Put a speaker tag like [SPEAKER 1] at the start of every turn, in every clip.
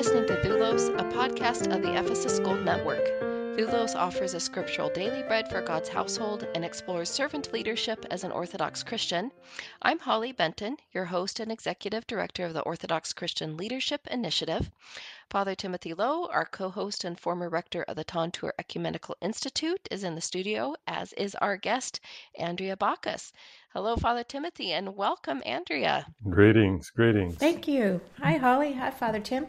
[SPEAKER 1] listening to Doulos, a podcast of the Ephesus School Network. Doulos offers a scriptural daily bread for God's household and explores servant leadership as an Orthodox Christian. I'm Holly Benton, your host and executive director of the Orthodox Christian Leadership Initiative. Father Timothy Lowe, our co host and former rector of the Tantur Ecumenical Institute, is in the studio, as is our guest, Andrea Bacchus. Hello, Father Timothy, and welcome, Andrea.
[SPEAKER 2] Greetings, greetings.
[SPEAKER 3] Thank you. Hi, Holly. Hi, Father Tim.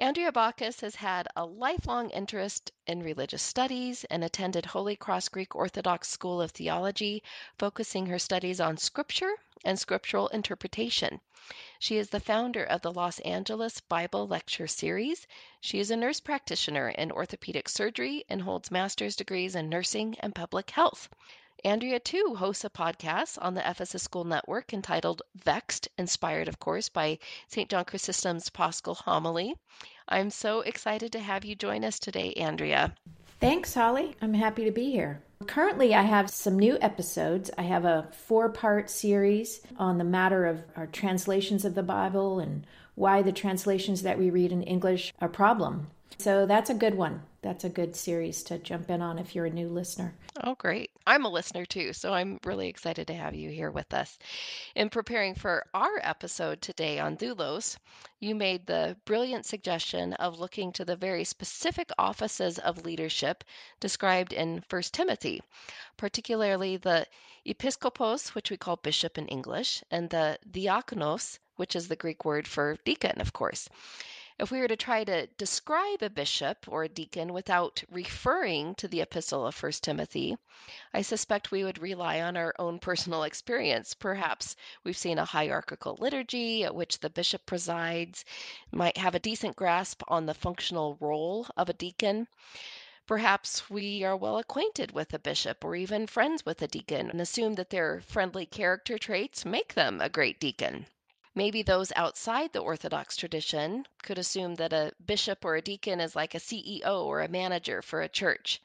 [SPEAKER 1] Andrea Bacchus has had a lifelong interest in religious studies and attended Holy Cross Greek Orthodox School of Theology, focusing her studies on scripture and scriptural interpretation. She is the founder of the Los Angeles Bible Lecture Series. She is a nurse practitioner in orthopedic surgery and holds master's degrees in nursing and public health. Andrea, too, hosts a podcast on the Ephesus School Network entitled Vexed, inspired, of course, by St. John Chrysostom's Paschal Homily. I'm so excited to have you join us today, Andrea.
[SPEAKER 3] Thanks, Holly. I'm happy to be here. Currently, I have some new episodes. I have a four part series on the matter of our translations of the Bible and why the translations that we read in English are a problem. So that's a good one. That's a good series to jump in on if you're a new listener.
[SPEAKER 1] Oh, great. I'm a listener too, so I'm really excited to have you here with us. In preparing for our episode today on Doulos, you made the brilliant suggestion of looking to the very specific offices of leadership described in 1 Timothy, particularly the episkopos, which we call bishop in English, and the diakonos, which is the Greek word for deacon, of course. If we were to try to describe a bishop or a deacon without referring to the epistle of 1 Timothy, I suspect we would rely on our own personal experience. Perhaps we've seen a hierarchical liturgy at which the bishop presides, might have a decent grasp on the functional role of a deacon. Perhaps we are well acquainted with a bishop or even friends with a deacon and assume that their friendly character traits make them a great deacon. Maybe those outside the Orthodox tradition could assume that a bishop or a deacon is like a CEO or a manager for a church.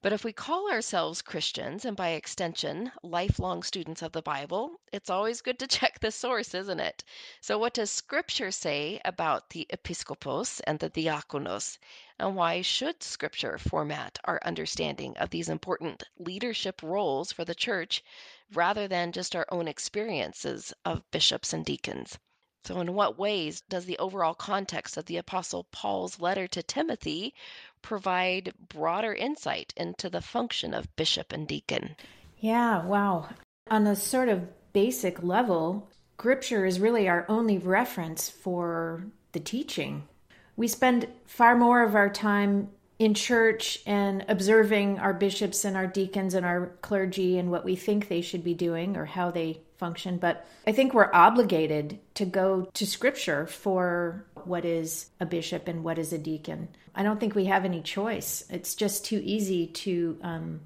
[SPEAKER 1] But if we call ourselves Christians and by extension lifelong students of the Bible, it's always good to check the source, isn't it? So, what does Scripture say about the episkopos and the diakonos? And why should Scripture format our understanding of these important leadership roles for the church rather than just our own experiences of bishops and deacons. So, in what ways does the overall context of the Apostle Paul's letter to Timothy provide broader insight into the function of bishop and deacon?
[SPEAKER 3] Yeah, wow. On a sort of basic level, Scripture is really our only reference for the teaching. We spend far more of our time in church and observing our bishops and our deacons and our clergy and what we think they should be doing or how they function. But I think we're obligated to go to scripture for what is a bishop and what is a deacon. I don't think we have any choice. It's just too easy to um,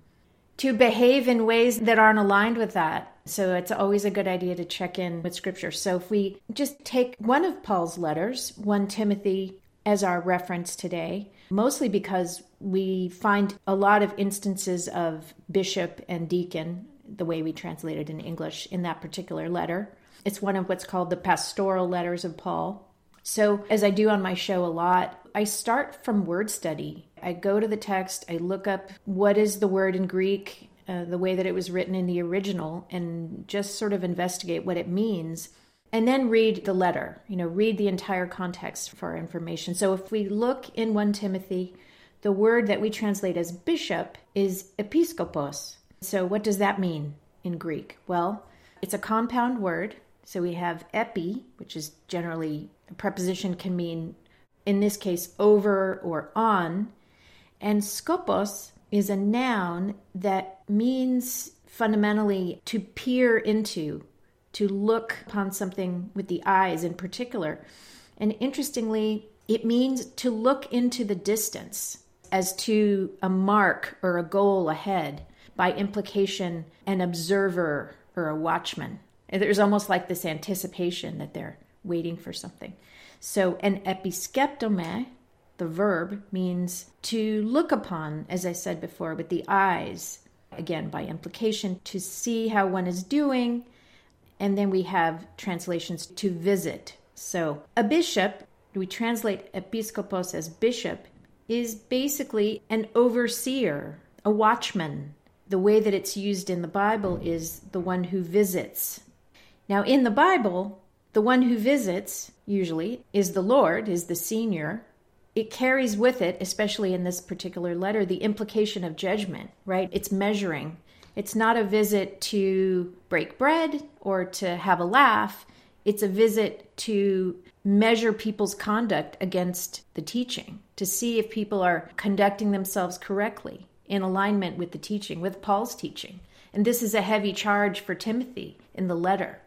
[SPEAKER 3] to behave in ways that aren't aligned with that. So it's always a good idea to check in with scripture. So if we just take one of Paul's letters, 1 Timothy as our reference today, mostly because we find a lot of instances of bishop and deacon, the way we translate it in English, in that particular letter. It's one of what's called the pastoral letters of Paul. So, as I do on my show a lot, I start from word study. I go to the text, I look up what is the word in Greek, uh, the way that it was written in the original, and just sort of investigate what it means and then read the letter, you know, read the entire context for information. So if we look in 1 Timothy, the word that we translate as bishop is episkopos. So what does that mean in Greek? Well, it's a compound word. So we have epi, which is generally a preposition can mean in this case over or on, and skopos is a noun that means fundamentally to peer into to look upon something with the eyes in particular. And interestingly, it means to look into the distance as to a mark or a goal ahead, by implication, an observer or a watchman. There's almost like this anticipation that they're waiting for something. So, an episkeptomai, the verb, means to look upon, as I said before, with the eyes. Again, by implication, to see how one is doing, and then we have translations to visit. So, a bishop we translate episkopos as bishop, is basically an overseer, a watchman. The way that it's used in the Bible is the one who visits. Now, in the Bible, the one who visits, usually, is the Lord, is the senior. It carries with it, especially in this particular letter, the implication of judgment, right? It's measuring. It's not a visit to break bread or to have a laugh. It's a visit to measure people's conduct against the teaching, to see if people are conducting themselves correctly in alignment with the teaching, with Paul's teaching. And this is a heavy charge for Timothy in the letter.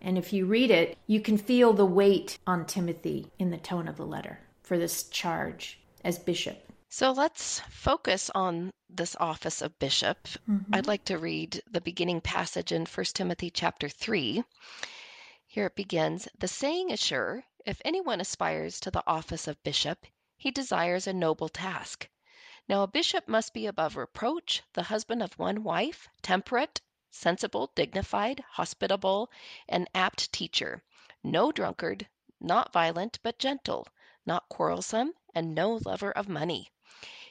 [SPEAKER 3] And if you read it, you can feel the weight on Timothy in the tone of the letter for this charge as bishop.
[SPEAKER 1] So let's focus on this office of bishop. Mm-hmm. I'd like to read the beginning passage in 1 Timothy chapter 3. Here it begins The saying is sure, if anyone aspires to the office of bishop, he desires a noble task. Now a bishop must be above reproach, the husband of one wife, temperate, sensible, dignified, hospitable, an apt teacher, no drunkard, not violent, but gentle, not quarrelsome, and no lover of money.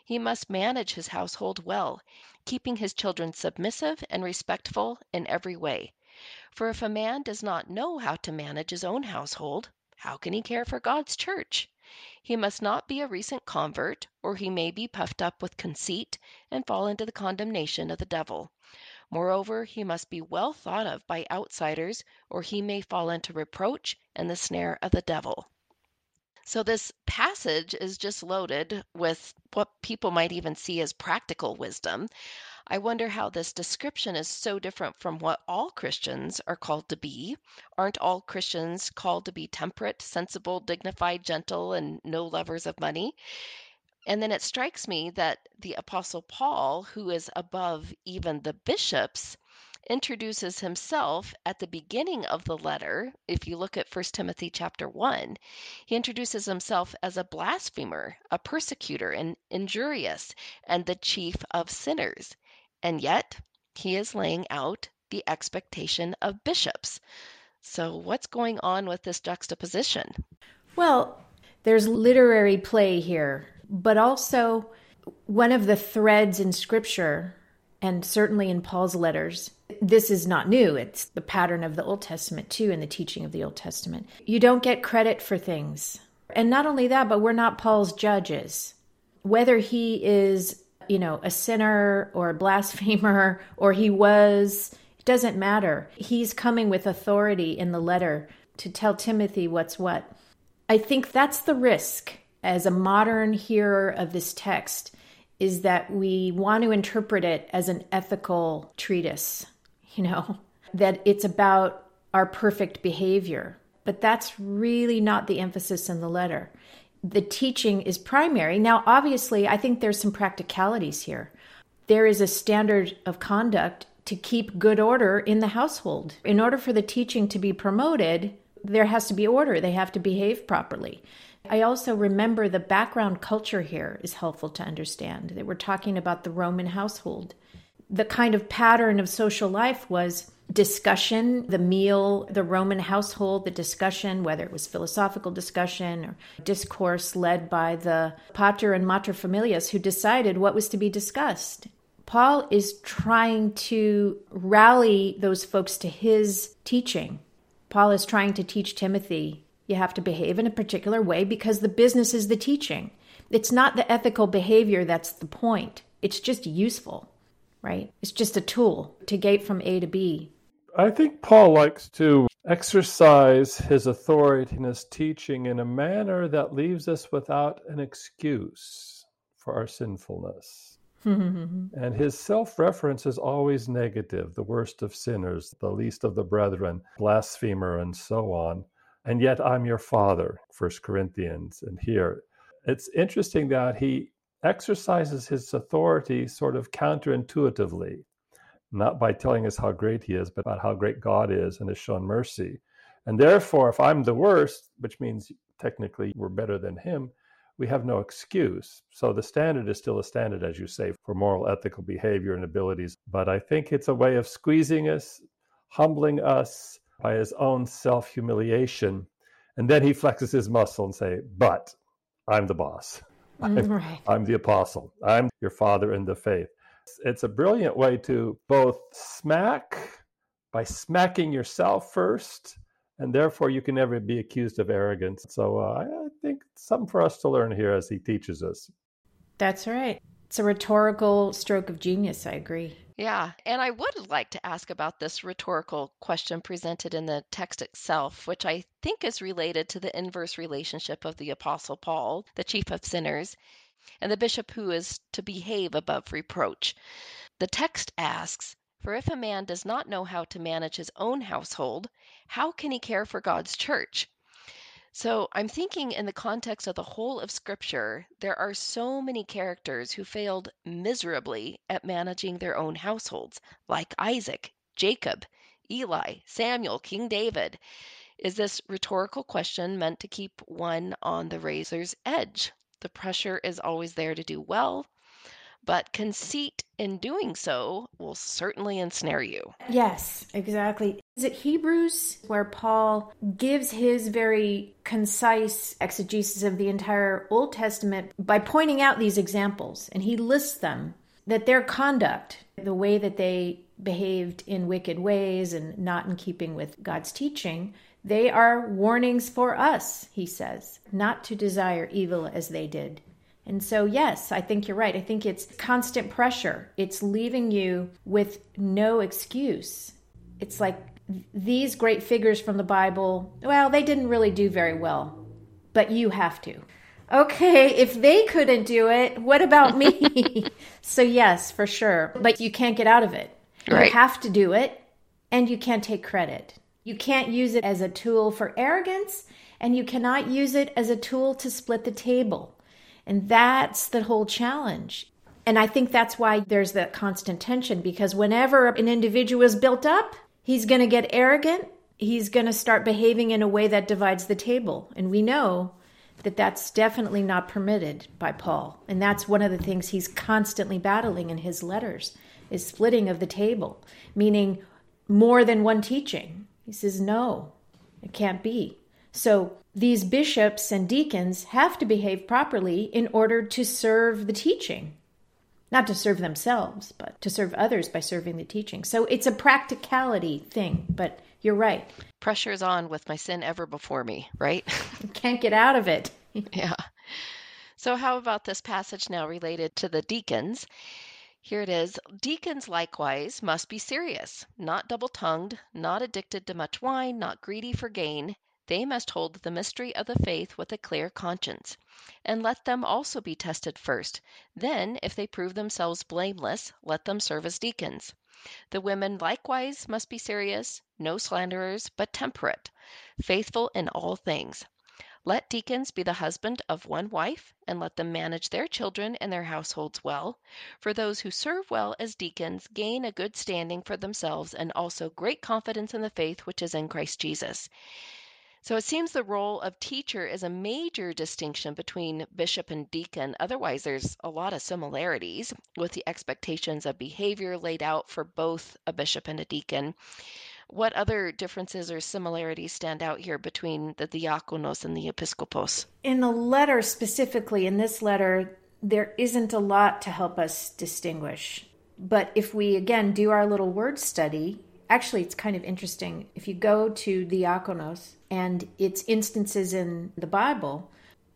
[SPEAKER 1] He must manage his household well, keeping his children submissive and respectful in every way. For if a man does not know how to manage his own household, how can he care for God's church? He must not be a recent convert, or he may be puffed up with conceit and fall into the condemnation of the devil. Moreover, he must be well thought of by outsiders, or he may fall into reproach and the snare of the devil. So, this passage is just loaded with what people might even see as practical wisdom. I wonder how this description is so different from what all Christians are called to be. Aren't all Christians called to be temperate, sensible, dignified, gentle, and no lovers of money? And then it strikes me that the Apostle Paul, who is above even the bishops, introduces himself at the beginning of the letter. If you look at 1 Timothy chapter 1, he introduces himself as a blasphemer, a persecutor, and injurious, and the chief of sinners. And yet, he is laying out the expectation of bishops. So, what's going on with this juxtaposition?
[SPEAKER 3] Well, there's literary play here, but also one of the threads in scripture, and certainly in Paul's letters, this is not new. It's the pattern of the Old Testament, too, in the teaching of the Old Testament. You don't get credit for things. And not only that, but we're not Paul's judges. Whether he is you know, a sinner or a blasphemer or he was, it doesn't matter. He's coming with authority in the letter to tell Timothy what's what. I think that's the risk as a modern hearer of this text is that we want to interpret it as an ethical treatise, you know, that it's about our perfect behavior. But that's really not the emphasis in the letter the teaching is primary. Now, obviously, I think there's some practicalities here. There is a standard of conduct to keep good order in the household. In order for the teaching to be promoted, there has to be order, they have to behave properly. I also remember the background culture here is helpful to understand that we're talking about the Roman household. The kind of pattern of social life was discussion, the meal, the Roman household, the discussion, whether it was philosophical discussion or discourse led by the pater and mater familias who decided what was to be discussed. Paul is trying to rally those folks to his teaching. Paul is trying to teach Timothy you have to behave in a particular way because the business is the teaching. It's not the ethical behavior that's the point. It's just useful, right? It's just a tool to get from A to B.
[SPEAKER 2] I think Paul likes to exercise his authority in his teaching in a manner that leaves us without an excuse for our sinfulness. and his self reference is always negative the worst of sinners, the least of the brethren, blasphemer, and so on. And yet I'm your father, First Corinthians. And here it's interesting that he exercises his authority sort of counterintuitively not by telling us how great he is, but about how great God is and has shown mercy. And therefore, if I'm the worst, which means technically we're better than him, we have no excuse. So the standard is still a standard, as you say, for moral, ethical behavior and abilities. But I think it's a way of squeezing us, humbling us by his own self humiliation. And then he flexes his muscle and say, "But I'm the boss. I'm, mm, right. I'm the apostle. I'm your father in the faith." It's a brilliant way to both smack by smacking yourself first, and therefore you can never be accused of arrogance. So uh, I think something for us to learn here as he teaches us.
[SPEAKER 3] That's right. It's a rhetorical stroke of genius. I agree.
[SPEAKER 1] Yeah, and I would like to ask about this rhetorical question presented in the text itself, which I think is related to the inverse relationship of the Apostle Paul, the chief of sinners, and the bishop who is to behave above reproach. The text asks, For if a man does not know how to manage his own household, how can he care for God's church? So I'm thinking in the context of the whole of Scripture, there are so many characters who failed miserably at managing their own households, like Isaac, Jacob, Eli, Samuel, King David. Is this rhetorical question meant to keep one on the razor's edge? The pressure is always there to do well, but conceit in doing so will certainly ensnare you.
[SPEAKER 3] Yes, exactly. Is it Hebrews where Paul gives his very concise exegesis of the entire Old Testament by pointing out these examples and he lists them that their conduct, the way that they behaved in wicked ways and not in keeping with God's teaching, they are warnings for us, he says, not to desire evil as they did. And so, yes, I think you're right. I think it's constant pressure. It's leaving you with no excuse. It's like these great figures from the Bible, well, they didn't really do very well, but you have to. Okay, if they couldn't do it, what about me? so, yes, for sure. But you can't get out of it. Right. You have to do it, and you can't take credit. You can't use it as a tool for arrogance, and you cannot use it as a tool to split the table. And that's the whole challenge. And I think that's why there's that constant tension because whenever an individual is built up, he's going to get arrogant. He's going to start behaving in a way that divides the table. And we know that that's definitely not permitted by Paul. And that's one of the things he's constantly battling in his letters is splitting of the table, meaning more than one teaching. He says, no, it can't be. So these bishops and deacons have to behave properly in order to serve the teaching. Not to serve themselves, but to serve others by serving the teaching. So it's a practicality thing, but you're right.
[SPEAKER 1] Pressure's on with my sin ever before me, right?
[SPEAKER 3] Can't get out of it.
[SPEAKER 1] yeah. So, how about this passage now related to the deacons? Here it is Deacons likewise must be serious, not double tongued, not addicted to much wine, not greedy for gain they must hold the mystery of the faith with a clear conscience. And let them also be tested first. Then, if they prove themselves blameless, let them serve as deacons. The women likewise must be serious, no slanderers, but temperate, faithful in all things. Let deacons be the husband of one wife, and let them manage their children and their households well. For those who serve well as deacons gain a good standing for themselves and also great confidence in the faith which is in Christ Jesus. So it seems the role of teacher is a major distinction between bishop and deacon. Otherwise, there's a lot of similarities with the expectations of behavior laid out for both a bishop and a deacon. What other differences or similarities stand out here between the diakonos and the episkopos?
[SPEAKER 3] In the letter specifically, in this letter, there isn't a lot to help us distinguish. But if we again do our little word study, actually, it's kind of interesting. If you go to diakonos and its instances in the Bible,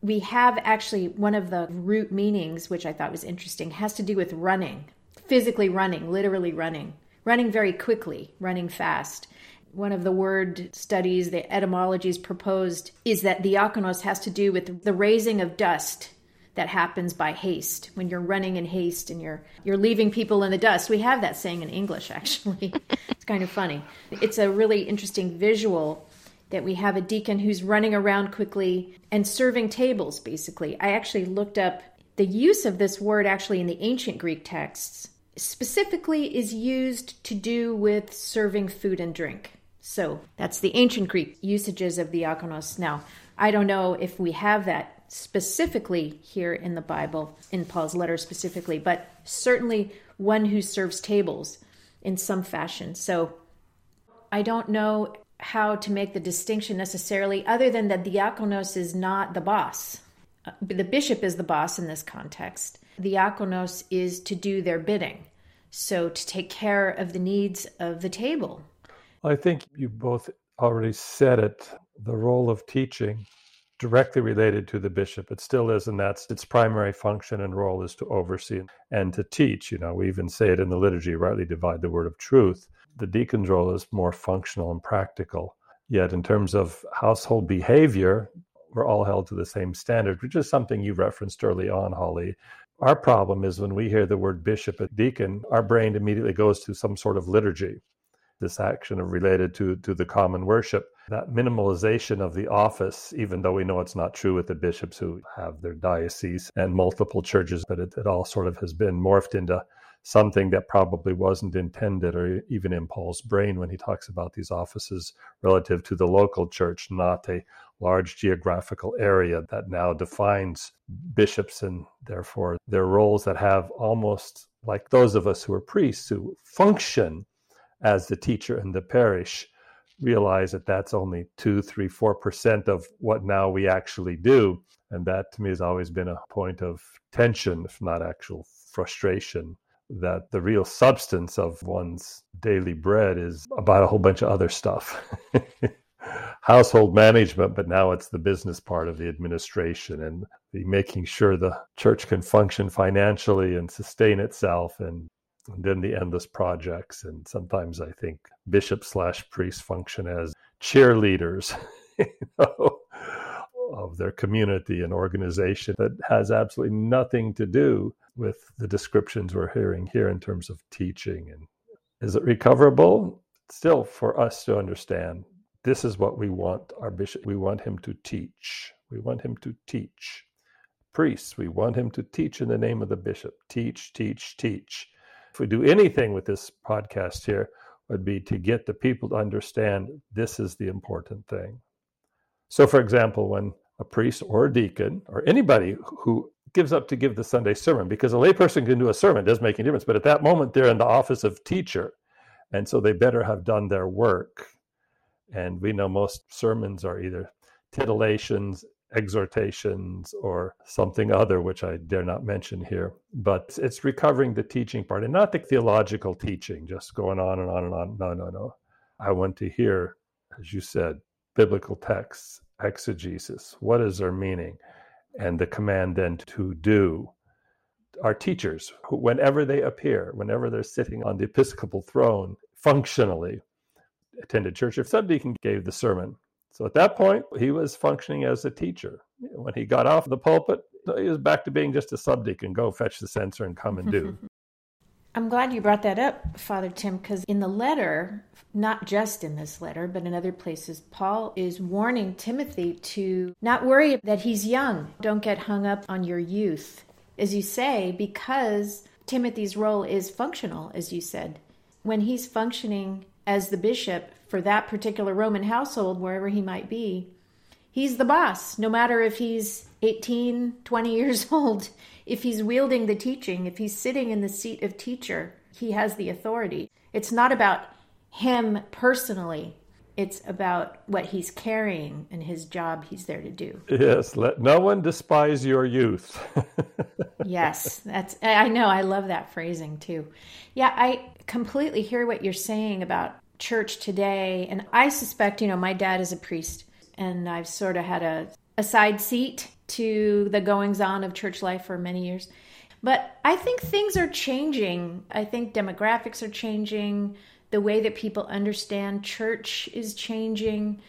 [SPEAKER 3] we have actually one of the root meanings, which I thought was interesting, has to do with running, physically running, literally running, running very quickly, running fast. One of the word studies, the etymologies proposed, is that diakonos has to do with the raising of dust that happens by haste. When you're running in haste and you're you're leaving people in the dust. We have that saying in english actually. It's kind of funny. It's a really interesting visual that we have a deacon who's running around quickly and serving tables basically. I actually looked up the use of this word actually in the ancient greek texts specifically is used to do with serving food and drink so that's the ancient greek usages of the diakonos now i don't know if we have that specifically here in the Bible, in Paul's letter specifically, but certainly one who serves tables in some fashion. So I don't know how to make the distinction necessarily, other than that diakonos is not the boss. Uh, the bishop is the boss in this context. The diakonos is to do their bidding, so to take care of the needs of the table.
[SPEAKER 2] I think you both already said it. The role of teaching directly related to the bishop. It still is, and that's its primary function and role is to oversee and to teach. You know, we even say it in the liturgy, rightly divide the word of truth. The deacon's role is more functional and practical. Yet, in terms of household behavior, we're all held to the same standard, which is something you referenced early on, Holly. Our problem is when we hear the word bishop and deacon, our brain immediately goes to some sort of liturgy, this action of related to, to the common worship. That minimalization of the office, even though we know it's not true with the bishops who have their diocese and multiple churches, but it, it all sort of has been morphed into something that probably wasn't intended or even in Paul's brain when he talks about these offices relative to the local church, not a large geographical area that now defines bishops and therefore their roles that have almost like those of us who are priests who function as the teacher in the parish realize that that's only two, three, four percent of what now we actually do. And that to me has always been a point of tension, if not actual frustration that the real substance of one's daily bread is about a whole bunch of other stuff. Household management, but now it's the business part of the administration and the making sure the church can function financially and sustain itself and, and then the endless projects. And sometimes I think bishops slash priests function as cheerleaders, you know, of their community and organization that has absolutely nothing to do with the descriptions we're hearing here in terms of teaching. And is it recoverable? Still, for us to understand, this is what we want our bishop. We want him to teach. We want him to teach. Priests, we want him to teach in the name of the bishop. Teach, teach, teach. If we do anything with this podcast here, would be to get the people to understand this is the important thing. So, for example, when a priest or a deacon or anybody who gives up to give the Sunday sermon because a layperson can do a sermon, doesn't make any difference. But at that moment, they're in the office of teacher. And so they better have done their work. And we know most sermons are either titillations, exhortations, or something other, which I dare not mention here. But it's recovering the teaching part and not the theological teaching, just going on and on and on. No, no, no. I want to hear, as you said, biblical texts, exegesis. What is their meaning? and the command then to do. Our teachers, whenever they appear, whenever they're sitting on the episcopal throne, functionally attended church. If subdeacon gave the sermon, so at that point he was functioning as a teacher. When he got off the pulpit, he was back to being just a subdeacon. Go fetch the censer and come and do.
[SPEAKER 3] I'm glad you brought that up, Father Tim, because in the letter, not just in this letter, but in other places, Paul is warning Timothy to not worry that he's young. Don't get hung up on your youth. As you say, because Timothy's role is functional, as you said. When he's functioning as the bishop for that particular Roman household, wherever he might be, he's the boss, no matter if he's 18, 20 years old. If he's wielding the teaching, if he's sitting in the seat of teacher, he has the authority. It's not about him personally. It's about what he's carrying and his job he's there to do.
[SPEAKER 2] Yes, let no one despise your youth.
[SPEAKER 3] yes, that's I know I love that phrasing too. Yeah, I completely hear what you're saying about church today and I suspect, you know, my dad is a priest and I've sort of had a a side seat to the goings on of church life for many years. But I think things are changing. I think demographics are changing. The way that people understand church is changing.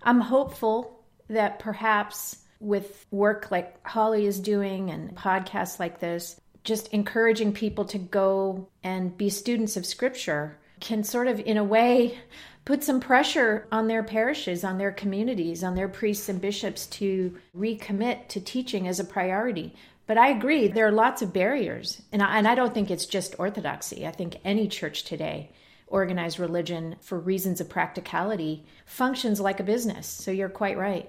[SPEAKER 3] I'm hopeful that perhaps with work like Holly is doing and podcasts like this, just encouraging people to go and be students of scripture can sort of, in a way, put some pressure on their parishes, on their communities, on their priests and bishops to recommit to teaching as a priority. But I agree, there are lots of barriers. And I, and I don't think it's just orthodoxy. I think any church today, organized religion, for reasons of practicality, functions like a business. So you're quite right.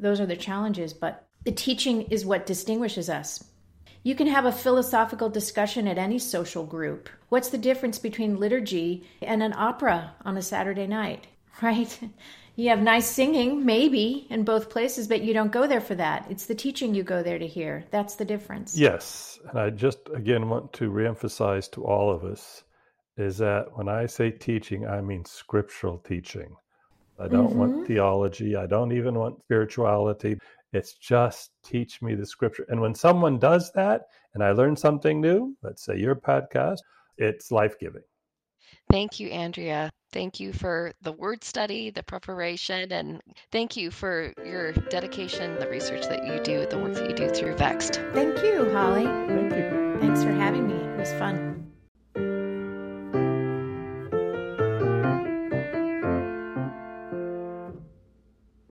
[SPEAKER 3] Those are the challenges. But the teaching is what distinguishes us. You can have a philosophical discussion at any social group. What's the difference between liturgy and an opera on a Saturday night? Right. You have nice singing, maybe, in both places, but you don't go there for that. It's the teaching you go there to hear. That's the difference.
[SPEAKER 2] Yes. And I just, again, want to reemphasize to all of us is that when I say teaching, I mean scriptural teaching. I don't mm-hmm. want theology. I don't even want spirituality. It's just teach me the scripture. And when someone does that and I learn something new, let's say your podcast, it's life giving.
[SPEAKER 1] Thank you, Andrea. Thank you for the word study, the preparation, and thank you for your dedication, the research that you do, the work that you do through Vexed.
[SPEAKER 3] Thank you, Holly.
[SPEAKER 2] Thank you.
[SPEAKER 3] Thanks for having me. It was fun.